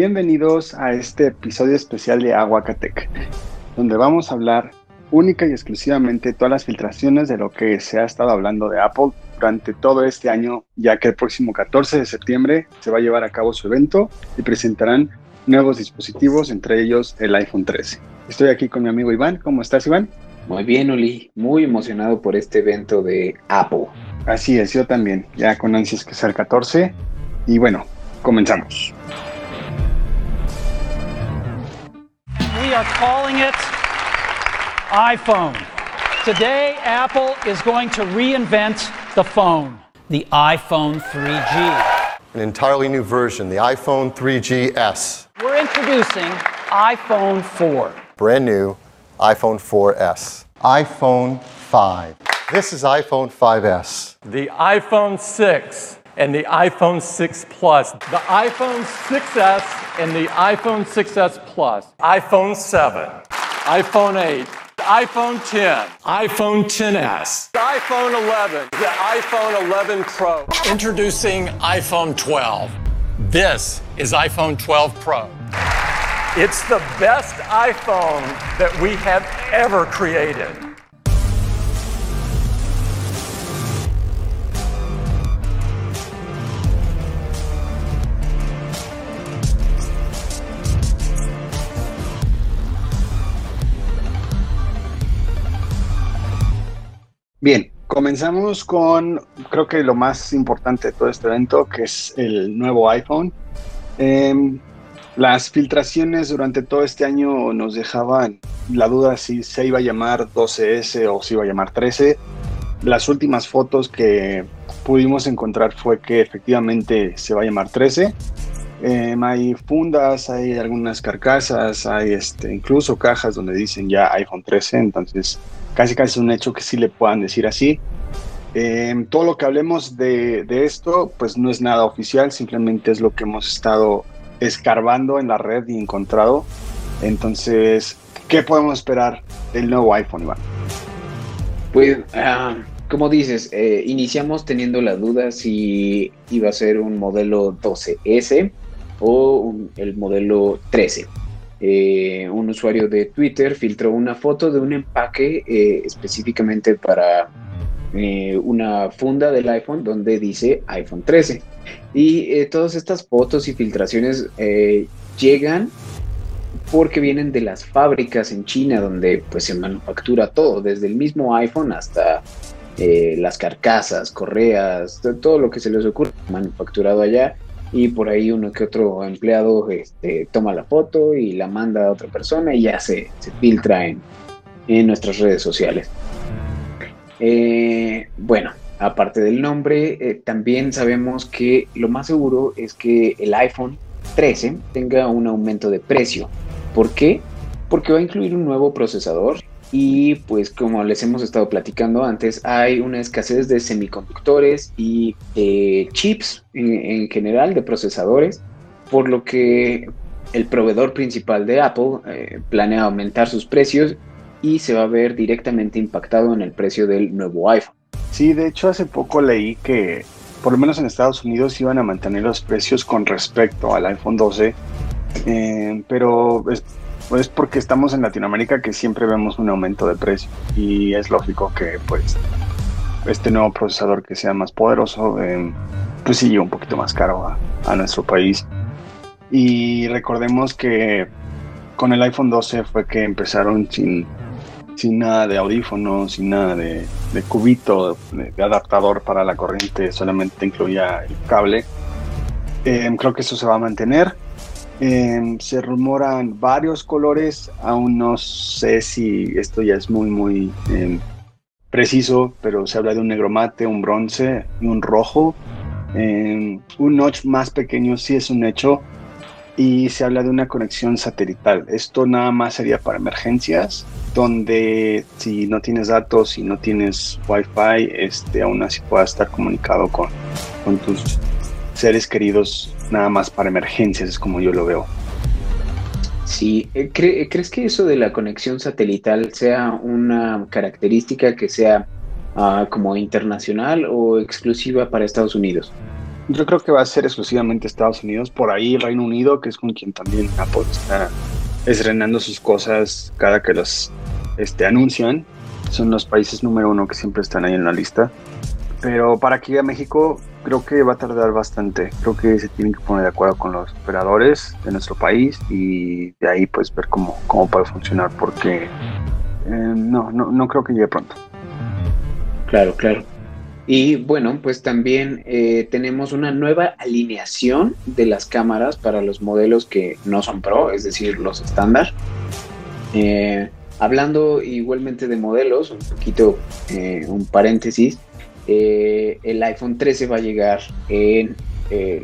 Bienvenidos a este episodio especial de Aguacatec, donde vamos a hablar única y exclusivamente todas las filtraciones de lo que se ha estado hablando de Apple durante todo este año, ya que el próximo 14 de septiembre se va a llevar a cabo su evento y presentarán nuevos dispositivos, entre ellos el iPhone 13. Estoy aquí con mi amigo Iván. ¿Cómo estás, Iván? Muy bien, Oli. Muy emocionado por este evento de Apple. Así es, yo también. Ya con ansias que sea el 14. Y bueno, comenzamos. We are calling it iPhone. Today, Apple is going to reinvent the phone, the iPhone 3G. An entirely new version, the iPhone 3GS. We're introducing iPhone 4. Brand new iPhone 4S. iPhone 5. This is iPhone 5S. the iPhone 6 and the iPhone 6 Plus, the iPhone 6S and the iPhone 6S Plus, iPhone 7, iPhone 8, iPhone 10, iPhone 10s, iPhone 11, the iPhone 11 Pro. Introducing iPhone 12. This is iPhone 12 Pro. It's the best iPhone that we have ever created. Bien, comenzamos con creo que lo más importante de todo este evento, que es el nuevo iPhone. Em, las filtraciones durante todo este año nos dejaban la duda si se iba a llamar 12S o si iba a llamar 13. Las últimas fotos que pudimos encontrar fue que efectivamente se va a llamar 13. Em, hay fundas, hay algunas carcasas, hay este, incluso cajas donde dicen ya iPhone 13, entonces casi casi es un hecho que sí le puedan decir así. Em, todo lo que hablemos de, de esto, pues no es nada oficial, simplemente es lo que hemos estado escarbando en la red y encontrado. Entonces, ¿qué podemos esperar del nuevo iPhone, Iván? Pues, ah, como dices, eh, iniciamos teniendo la duda si iba a ser un modelo 12S o el modelo 13. Eh, un usuario de Twitter filtró una foto de un empaque eh, específicamente para eh, una funda del iPhone donde dice iPhone 13. Y todas estas fotos y filtraciones llegan porque vienen de las fábricas en China donde pues se manufactura todo, desde el mismo iPhone hasta las carcasas, correas, to- todo lo que se les ocurre manufacturado allá y por ahí uno que otro empleado este, toma la foto y la manda a otra persona y ya se, filtra en, en nuestras redes sociales. Eh, bueno, aparte del nombre, eh, también sabemos que lo más seguro es que el iPhone 13 tenga un aumento de precio. ¿Por qué? Porque va a incluir un nuevo procesador y pues como les hemos estado platicando antes, hay una escasez de semiconductores y de chips en, en general de procesadores, por lo que el proveedor principal de Apple eh, planea aumentar sus precios y se va a ver directamente impactado en el precio del nuevo iPhone. Sí, de hecho hace poco leí que por lo menos en Estados Unidos iban a mantener los precios con respecto al iPhone 12, eh, pero es, es porque estamos en Latinoamérica que siempre vemos un aumento de precio y es lógico que pues este nuevo procesador que sea más poderoso eh, pues sí un poquito más caro a, nuestro país. Y recordemos que con el iPhone 12 fue que empezaron sin sin nada de audífonos, sin nada de, cubito, de, adaptador para la corriente, solamente incluía el cable. Eh, creo que eso se va a mantener. Eh, se rumoran varios colores, aún no sé si esto ya es muy, muy eh, preciso, pero se habla de un negro mate, un bronce y un rojo. Eh, un notch más pequeño sí es un hecho, y se habla de una conexión satelital. Esto nada más sería para emergencias, donde si no tienes datos, si no tienes wifi, este, aún así puedas estar comunicado con, con tus seres queridos, nada más para emergencias, es como yo lo veo. Sí, eh, ¿cre- ¿crees que eso de la conexión satelital sea una característica que sea ah, como internacional o exclusiva para Estados Unidos? Yo creo que va a ser exclusivamente Estados Unidos, por ahí Reino Unido, que es con quien también Apple está estrenando sus cosas cada que los este, anuncian. Son los países número uno que siempre están ahí en la lista. Pero para aquí a México creo que va a tardar bastante. Creo que se tienen que poner de acuerdo con los operadores de nuestro país y de ahí pues ver cómo, cómo puede funcionar porque eh, no, no, no creo que llegue pronto. Claro, claro. Y bueno, pues también eh, tenemos una nueva alineación de las cámaras para los modelos que no son Pro, es decir, los estándar. Eh, hablando igualmente de modelos, un poquito, eh, un paréntesis, el iPhone 13 va a llegar en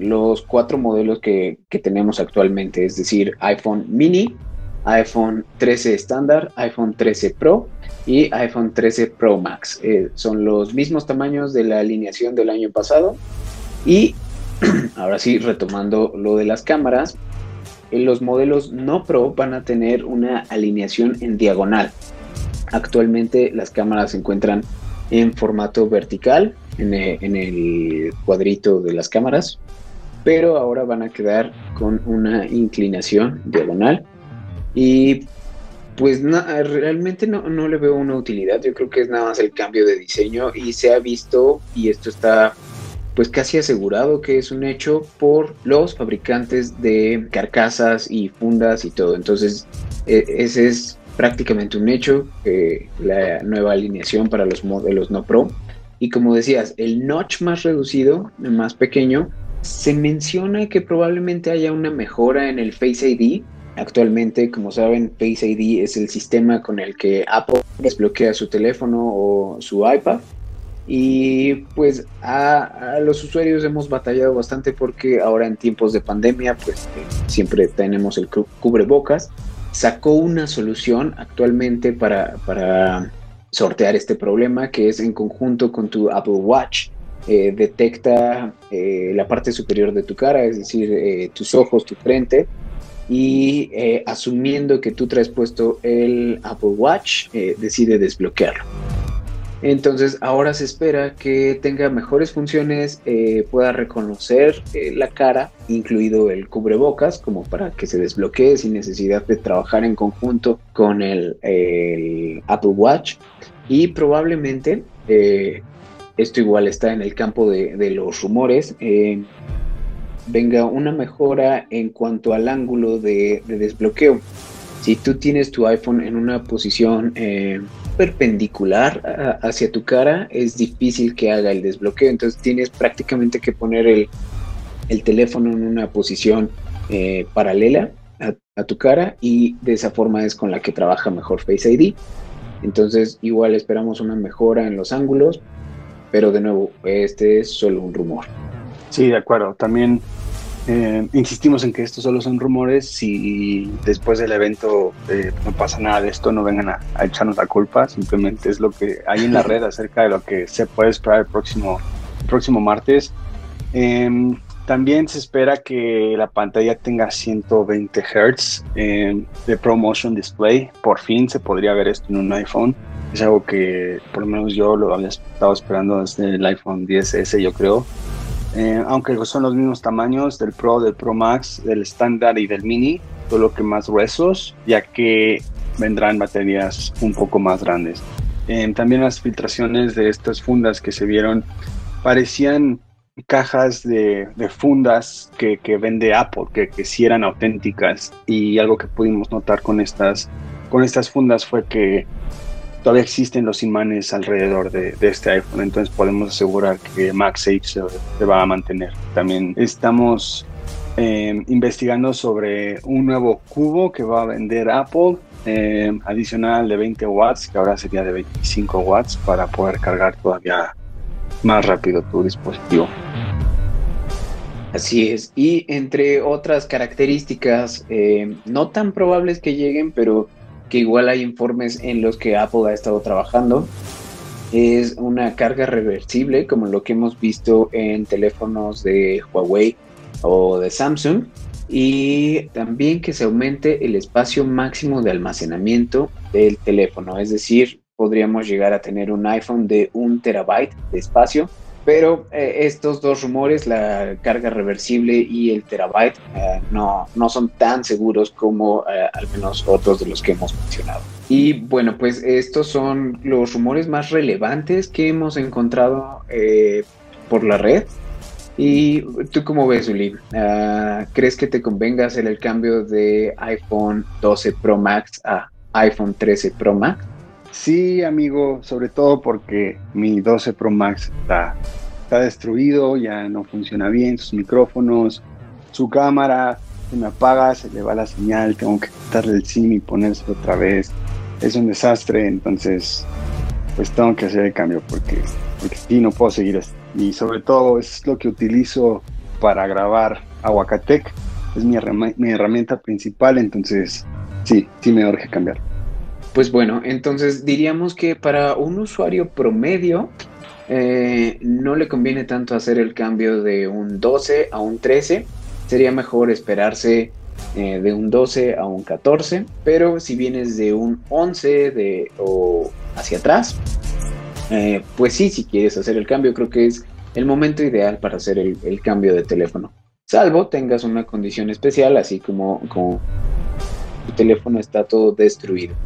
los cuatro modelos que, tenemos actualmente, es decir, iPhone mini, iPhone 13 estándar, iPhone 13 Pro y iPhone 13 Pro Max. Eh, son los mismos tamaños de la alineación del año pasado. Y ahora sí, retomando lo de las cámaras, eh, los modelos no Pro van a tener una alineación en diagonal. Actualmente las cámaras se encuentran en formato vertical, en eh, el cuadrito de las cámaras, pero ahora van a quedar con una inclinación diagonal. Y pues realmente no, no, le veo una utilidad. Yo creo que es nada más el cambio de diseño y se ha visto, y esto está pues casi asegurado que es un hecho por los fabricantes de carcasas y fundas y todo. Entonces, e, ese es prácticamente un hecho, eh, la nueva alineación para los modelos no Pro. Y como decías, el notch más reducido, más pequeño, se menciona que probablemente haya una mejora en el Face ID, Actualmente, como saben, Face ID es el sistema con el que Apple desbloquea su teléfono o su iPad. Y pues a, los usuarios hemos batallado bastante porque ahora en tiempos de pandemia, pues eh, siempre tenemos el cubrebocas. Sacó una solución actualmente para, para sortear este problema que es en conjunto con tu Apple Watch. Eh, detecta eh, la parte superior de tu cara, es decir, tus ojos, tu frente, y eh, asumiendo que tú traes puesto el Apple Watch, eh, decide desbloquearlo. Entonces ahora se espera que tenga mejores funciones, eh, pueda reconocer la cara, incluido el cubrebocas, como para que se desbloquee sin necesidad de trabajar en conjunto con el, Apple Watch. Y probablemente, esto igual está en el campo de los rumores, venga una mejora en cuanto al ángulo de, desbloqueo. Si tú tienes tu iPhone en una posición perpendicular hacia tu cara, es difícil que haga el desbloqueo. Entonces tienes prácticamente que poner el, teléfono en una posición eh, paralela a, a, tu cara y de esa forma es con la que trabaja mejor Face ID. Entonces igual esperamos una mejora en los ángulos, pero de nuevo, este es solo un rumor. Sí, de acuerdo. También eh, insistimos en que estos solo son rumores. Si después del evento eh, no pasa nada de esto, no vengan a, echarnos la culpa. Simplemente es lo que hay en la red acerca de lo que se puede esperar el próximo, próximo martes. Em, también se espera que la pantalla tenga 120 Hz em, de ProMotion Display. Por fin se podría ver esto en un iPhone. Es algo que por lo menos yo lo había estado esperando desde el iPhone 10S, yo creo. Eh, aunque son los mismos tamaños del Pro, del Pro Max, del estándar y del Mini, solo que más gruesos, ya que vendrán baterías un poco más grandes. Eh, también las filtraciones de estas fundas que se vieron parecían cajas de, fundas que, vende Apple, que, que sí eran auténticas. Y algo que pudimos notar con estas, con estas fundas fue que todavía existen los imanes alrededor de, este iPhone, entonces podemos asegurar que MagSafe se, se va a mantener. También estamos eh, investigando sobre un nuevo cubo que va a vender Apple, eh, adicional de 20 watts, que ahora sería de 25 watts, para poder cargar todavía más rápido tu dispositivo. Así es, y entre otras características eh, no tan probables que lleguen, pero que igual hay informes en los que Apple ha estado trabajando. Es una carga reversible, como lo que hemos visto en teléfonos de Huawei o de Samsung. Y también que se aumente el espacio máximo de almacenamiento del teléfono. Es decir, podríamos llegar a tener un iPhone de un terabyte de espacio Pero eh, estos dos rumores, la carga reversible y el terabyte, eh, no, no son tan seguros como eh, al menos otros de los que hemos mencionado. Y bueno, pues estos son los rumores más relevantes que hemos encontrado por la red. ¿Y tú cómo ves, Uli? Ah, ¿Crees que te convenga hacer el cambio de iPhone 12 Pro Max a iPhone 13 Pro Max? Sí, amigo, sobre todo porque mi 12 Pro Max está, está destruido, ya no funciona bien, sus micrófonos, su cámara, se me apaga, se le va la señal, tengo que quitarle el SIM y ponérselo otra vez. Es un desastre, entonces pues tengo que hacer el cambio porque, sí, no puedo seguir así. Y sobre todo es lo que utilizo para grabar Aguacatec, es mi, mi herramienta principal, entonces sí, sí me urge cambiar. Pues bueno, entonces diríamos que para un usuario promedio eh, no le conviene tanto hacer el cambio de un 12 a un 13. Sería mejor esperarse eh, de un 12 a un 14. Pero si vienes de un 11 de, o hacia atrás, eh, pues sí, si quieres hacer el cambio, creo que es el momento ideal para hacer el, cambio de teléfono. Salvo tengas una condición especial, así como, como tu teléfono está todo destruido.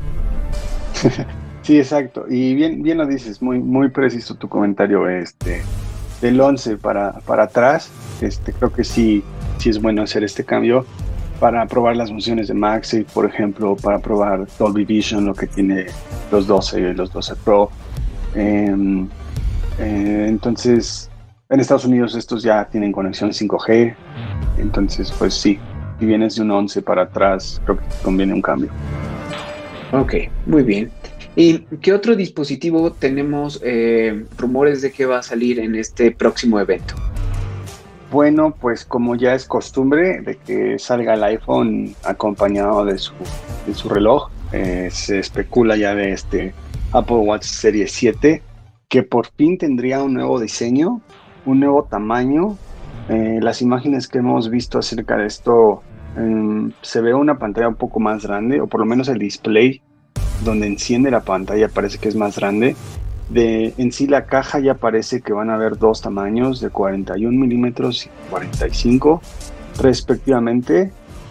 sí, exacto. Y bien, bien lo dices, muy, muy preciso tu comentario. Este, del 11 para, para atrás, este, creo que sí, sí es bueno hacer este cambio para probar las funciones de Maxi, por ejemplo, para probar Dolby Vision, lo que tiene los 12 y los 12 Pro. Em, eh, entonces, en Estados Unidos estos ya tienen conexión 5G, entonces pues sí, si vienes de un 11 para atrás, creo que conviene un cambio. Ok, muy bien. ¿Y qué otro dispositivo tenemos eh, rumores de que va a salir en este próximo evento? Bueno, pues como ya es costumbre de que salga el iPhone acompañado de su, reloj, eh, se especula ya de este Apple Watch Series 7 que por fin tendría un nuevo diseño, un nuevo tamaño. Eh, las imágenes que hemos visto acerca de esto Em, se ve una pantalla un poco más grande, o por lo menos el display donde enciende la pantalla parece que es más grande. De, en sí la caja ya parece que van a haber dos tamaños de 41 milímetros y 45 respectivamente.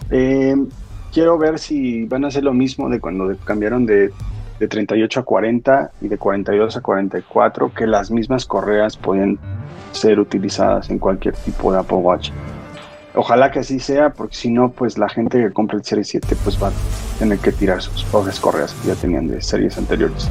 Em, quiero ver si van a hacer lo mismo de cuando cambiaron de, de 38 a 40 y de 42 a 44, que las mismas correas pueden ser utilizadas en cualquier tipo de Apple Watch. Ojalá que así sea, porque si no, pues la gente que compra el Serie 7 pues va a tener que tirar sus pobres correas que ya tenían de series anteriores.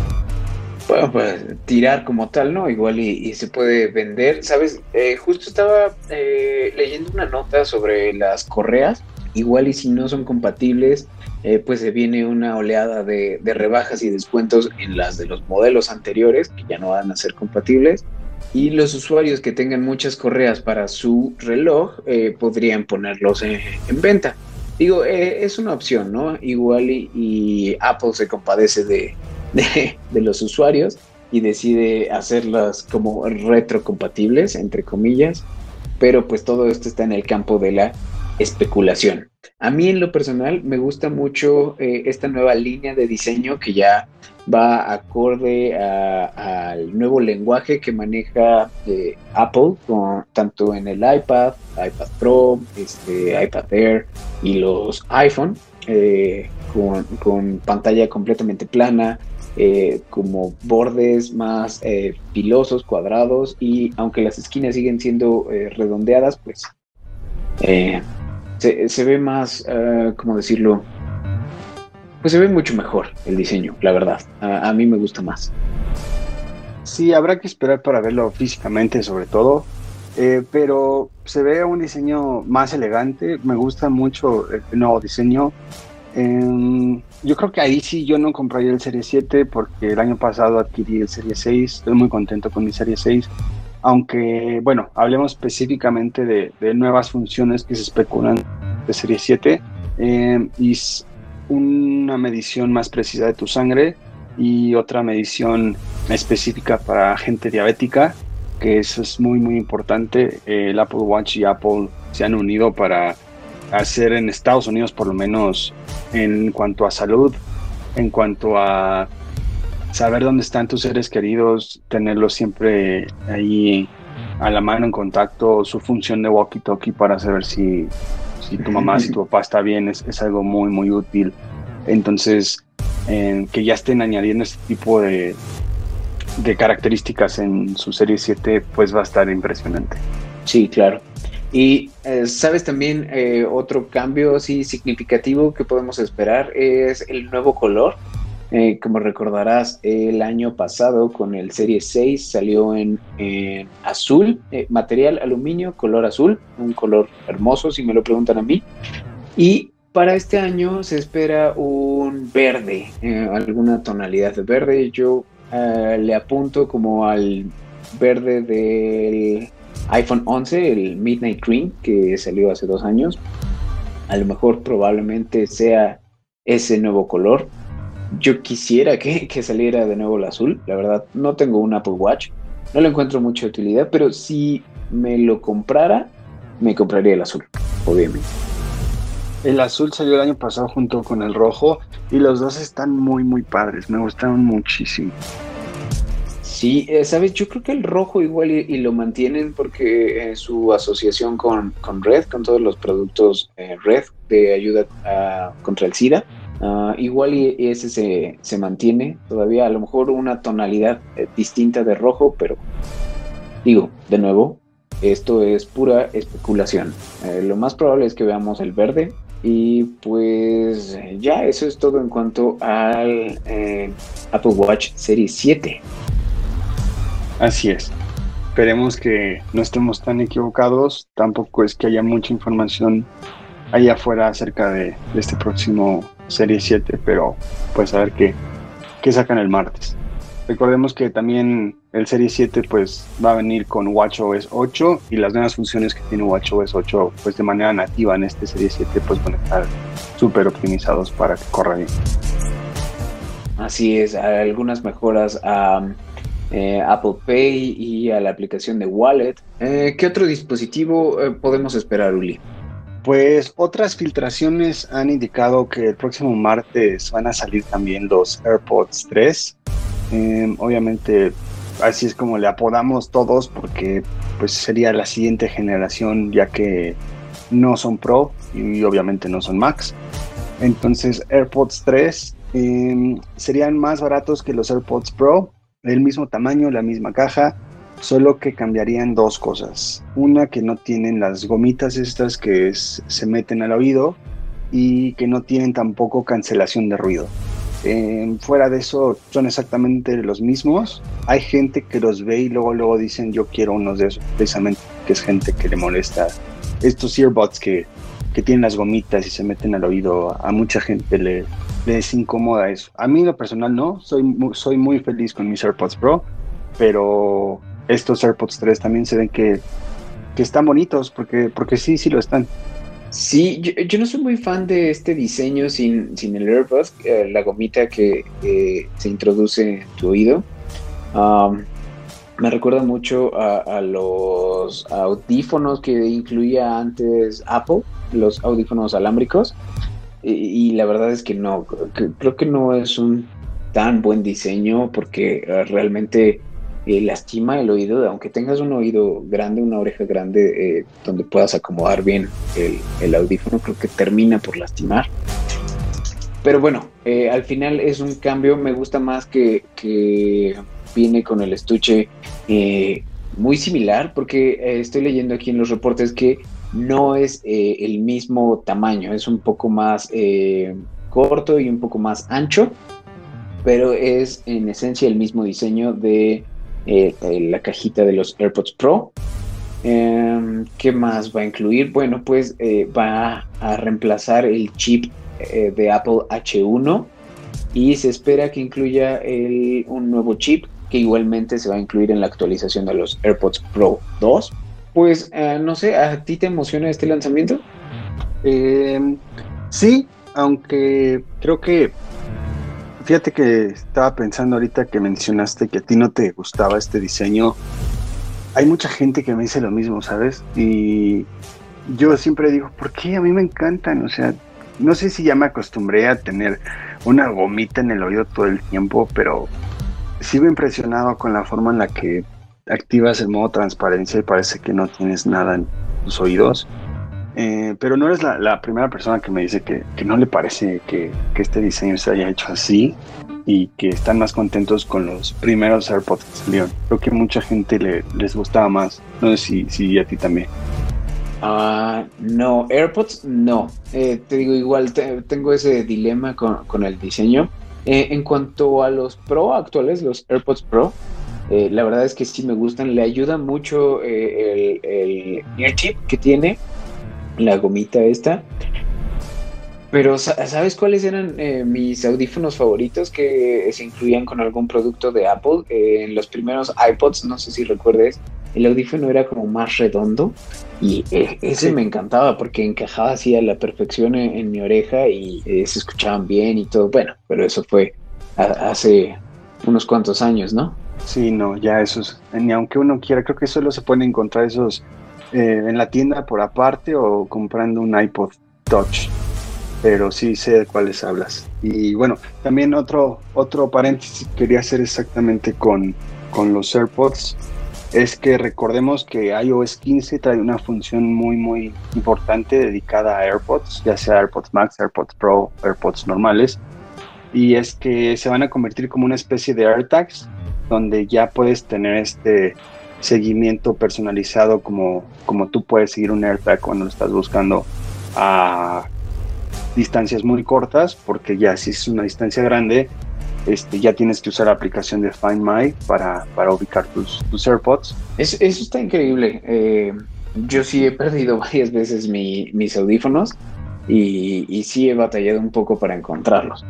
Bueno, pues tirar como tal, ¿no? Igual y, se puede vender. Sabes, eh, justo estaba eh, leyendo una nota sobre las correas. Igual y si no son compatibles, eh, pues se viene una oleada de, de rebajas y descuentos en las de los modelos anteriores que ya no van a ser compatibles y los usuarios que tengan muchas correas para su reloj eh, podrían ponerlos en, venta. Digo, eh, es una opción, ¿no? Igual y, Apple se compadece de, de, los usuarios y decide hacerlas como retrocompatibles, entre comillas, pero pues todo esto está en el campo de la especulación. A mí en lo personal me gusta mucho eh, esta nueva línea de diseño que ya va acorde al nuevo lenguaje que maneja eh, Apple, tanto en el iPad, iPad Pro, este, iPad Air y los iPhone, eh, con, pantalla completamente plana, eh, como bordes más pilosos, cuadrados, y aunque las esquinas siguen siendo redondeadas, pues se, se, ve más, ¿cómo decirlo? Pues se ve mucho mejor el diseño, la verdad. A, mí me gusta más. Sí, habrá que esperar para verlo físicamente sobre todo, eh, pero se ve un diseño más elegante, me gusta mucho el nuevo diseño. Em, yo creo que ahí sí yo no compraría el Serie 7 porque el año pasado adquirí el Serie 6, estoy muy contento con mi Serie 6, aunque bueno, hablemos específicamente de, nuevas funciones que se especulan de Serie 7 eh, y una medición más precisa de tu sangre y otra medición específica para gente diabética, que eso es muy muy importante. El Apple Watch y Apple se han unido para hacer en Estados Unidos por lo menos en cuanto a salud, en cuanto a saber dónde están tus seres queridos, tenerlos siempre ahí a la mano en contacto, su función de walkie-talkie para saber si, si tu mamá, si tu papá está bien, es, es algo muy, muy útil. Entonces, que ya estén añadiendo este tipo de, de características en su serie 7, pues va a estar impresionante. Sí, claro. Y eh, sabes también eh, otro cambio así significativo que podemos esperar es el nuevo color. Eh, como recordarás, el año pasado con el Serie 6 salió en, azul, material aluminio, color azul, un color hermoso si me lo preguntan a mí. Y para este año se espera un verde, alguna tonalidad de verde. Yo le apunto como al verde del iPhone 11, el Midnight Green, que salió hace dos años. A lo mejor probablemente sea ese nuevo color. Yo quisiera que, saliera de nuevo el azul. La verdad, no tengo un Apple Watch. No le encuentro mucha utilidad, pero si me lo comprara, me compraría el azul, obviamente. El azul salió el año pasado junto con el rojo y los dos están muy, muy padres. Me gustaron muchísimo. Sí, eh, sabes, yo creo que el rojo igual y, lo mantienen porque en su asociación con, Red, con todos los productos eh, Red de ayuda contra el SIDA, ah, igual y, ese se, mantiene todavía, a lo mejor una tonalidad eh, distinta de rojo, pero digo, de nuevo, esto es pura especulación. lo más probable es que veamos el verde. Y pues ya, eso es todo en cuanto al Apple Watch Series 7. Así es. Esperemos que no estemos tan equivocados. Tampoco es que haya mucha información allá afuera acerca de, este próximo Serie 7, pero pues a ver qué, qué sacan el martes. Recordemos que también el Serie 7 pues va a venir con WatchOS 8 y las nuevas funciones que tiene WatchOS 8 pues de manera nativa en este Serie 7 pues van a estar súper optimizados para que corra bien. Así es, algunas mejoras a eh, Apple Pay y a la aplicación de Wallet. Eh, ¿Qué otro dispositivo eh, podemos esperar, Uli? Pues otras filtraciones han indicado que el próximo martes van a salir también los AirPods 3. Em, obviamente así es como le apodamos todos porque pues sería la siguiente generación ya que no son Pro y obviamente no son Max. Entonces AirPods 3 em, serían más baratos que los AirPods Pro el mismo tamaño, la misma caja, solo que cambiarían dos cosas. Una, que no tienen las gomitas estas que se meten al oído y que no tienen tampoco cancelación de ruido. fuera de eso, son exactamente los mismos. Hay gente que los ve y luego, luego dicen yo quiero unos de esos, precisamente que es gente que le molesta estos earbuds que, que tienen las gomitas y se meten al oído. A mucha gente le, les incomoda eso. A mí lo personal no, soy, soy muy feliz con mis AirPods Pro, pero estos AirPods 3 también se ven que, están bonitos, porque, porque sí, sí lo están. Sí, yo, no soy muy fan de este diseño sin, sin el AirPods, eh, la gomita que se introduce en tu oído. me recuerda mucho a, a, los audífonos que incluía antes Apple, los audífonos alámbricos y, la verdad es que no, creo que no es un tan buen diseño porque eh, realmente eh, lastima el oído, aunque tengas un oído grande, una oreja grande eh, donde puedas acomodar bien el, audífono, creo que termina por lastimar. Pero bueno, al final es un cambio, me gusta más que, que viene con el estuche muy similar, porque estoy leyendo aquí en los reportes que no es eh, el mismo tamaño, es un poco más eh, corto y un poco más ancho, pero es en esencia el mismo diseño de eh, la cajita de los AirPods Pro. Em, ¿Qué más va a incluir? Bueno, pues va a reemplazar el chip de Apple H1 y se espera que incluya un nuevo chip que igualmente se va a incluir en la actualización de los AirPods Pro 2 pues eh, no sé, ¿a ti te emociona este lanzamiento? Eh, sí, aunque creo que, fíjate que estaba pensando ahorita que mencionaste que a ti no te gustaba este diseño. Hay mucha gente que me dice lo mismo, ¿sabes? Y yo siempre digo, ¿por qué? A mí me encantan, o sea, no sé si ya me acostumbré a tener una gomita en el oído todo el tiempo, pero sigo impresionado con la forma en la que activas el modo transparencia y parece que no tienes nada en tus oídos. Eh, pero no eres la, primera persona que me dice que, no le parece que, este diseño se haya hecho así y que están más contentos con los primeros AirPods que salieron. Creo que mucha gente le, les gustaba más. No sé si, a ti también. Ah, no, AirPods no. Eh, te digo, igual tengo ese dilema con, el diseño. Eh, en cuanto a los Pro actuales, los AirPods Pro, eh, la verdad es que sí me gustan. Le ayuda mucho el, el ear chip que tiene, la gomita esta. Pero ¿sabes cuáles eran mis audífonos favoritos que se incluían con algún producto de Apple? en los primeros iPods, no sé si recuerdes, el audífono era como más redondo y eh, ese me encantaba porque encajaba así a la perfección en, mi oreja y eh, se escuchaban bien y todo. Bueno, pero eso fue hace unos cuantos años, ¿no? Sí, no, ya esos, ni aunque uno quiera, creo que solo se pueden encontrar esos eh, en la tienda por aparte o comprando un iPod Touch. Pero sí sé de cuáles hablas. Y bueno, también otro, otro paréntesis quería hacer exactamente con, con los AirPods es que recordemos que iOS 15 trae una función muy muy importante dedicada a AirPods, ya sea AirPods Max, AirPods Pro, AirPods normales, y es que se van a convertir como una especie de AirTags, donde ya puedes tener este seguimiento personalizado como, como tú puedes seguir un AirTag cuando lo estás buscando a distancias muy cortas, porque ya si es una distancia grande, este, ya tienes que usar la aplicación de Find My para, para ubicar tus, tus AirPods. eso está increíble. Eh, yo sí he perdido varias veces mis audífonos y, y, sí he batallado un poco para encontrarlos.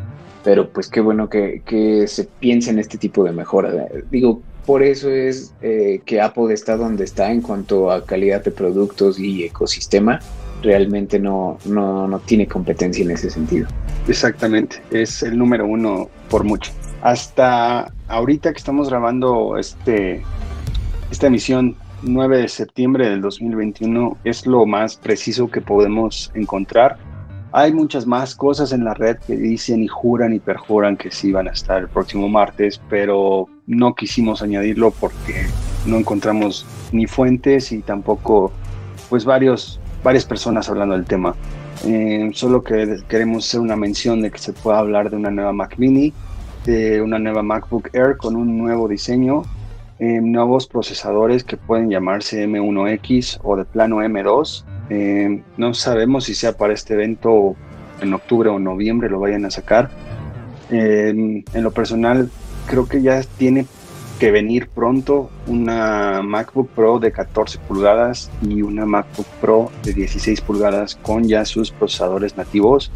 Pero pues qué bueno que, que se piense en este tipo de mejora. Digo, por eso es eh, que Apple está donde está en cuanto a calidad de productos y ecosistema realmente no, no, tiene competencia en ese sentido. Exactamente, es el número uno por mucho. Hasta ahorita que estamos grabando este, esta emisión 9 de septiembre del 2021 es lo más preciso que podemos encontrar. Hay muchas más cosas en la red que dicen y juran y perjuran que sí van a estar el próximo martes, pero no quisimos añadirlo porque no encontramos ni fuentes y tampoco pues varios varias personas hablando del tema. Eh, solo que queremos hacer una mención de que se pueda hablar de una nueva Mac Mini, de una nueva MacBook Air con un nuevo diseño, eh, nuevos procesadores que pueden llamarse M1X o de plano M2. Eh, no sabemos si sea para este evento en octubre o noviembre lo vayan a sacar. en lo personal, creo que ya tiene que venir pronto una MacBook Pro de 14 pulgadas y una MacBook Pro de 16 pulgadas con ya sus procesadores nativos.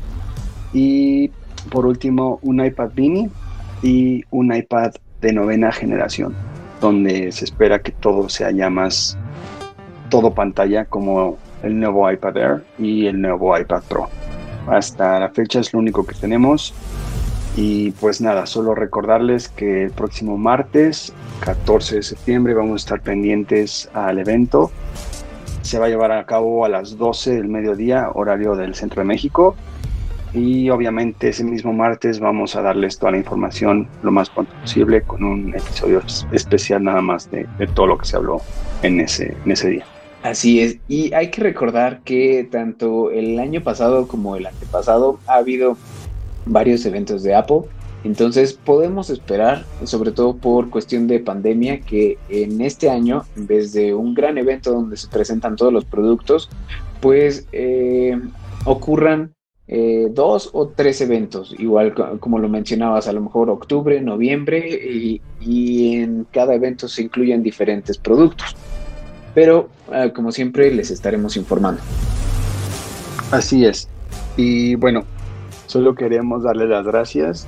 Y por último, un iPad mini y un iPad de novena generación, donde se espera que todo sea ya más todo pantalla como el nuevo iPad Air y el nuevo iPad Pro. Hasta la fecha es lo único que tenemos. Y pues nada, solo recordarles que el próximo martes, 14 de septiembre, vamos a estar pendientes al evento. Se va a llevar a cabo a las 12 del mediodía, horario del centro de México. Y obviamente ese mismo martes vamos a darles toda la información lo más pronto posible con un episodio especial nada más de, todo lo que se habló en ese, en ese día. Así es, y hay que recordar que tanto el año pasado como el antepasado ha habido varios eventos de Apple. Entonces podemos esperar, sobre todo por cuestión de pandemia, que en este año, en vez de un gran evento donde se presentan todos los productos, pues eh, ocurran eh, dos o tres eventos, igual como lo mencionabas, a lo mejor octubre, noviembre, y, en cada evento se incluyen diferentes productos. Pero eh, como siempre les estaremos informando. Así es. Y bueno, Solo queremos darles las gracias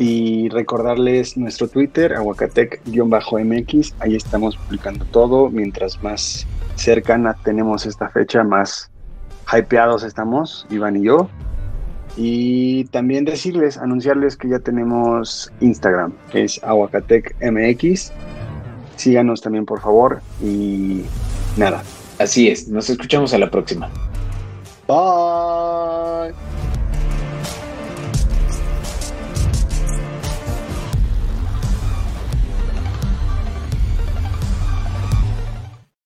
y recordarles nuestro Twitter, aguacatec-mx. Ahí estamos publicando todo. Mientras más cercana tenemos esta fecha, más hypeados estamos, Iván y yo. Y también decirles, anunciarles que ya tenemos Instagram, es aguacatecmx síganos también por favor y nada, así es, nos escuchamos a la próxima. Bye.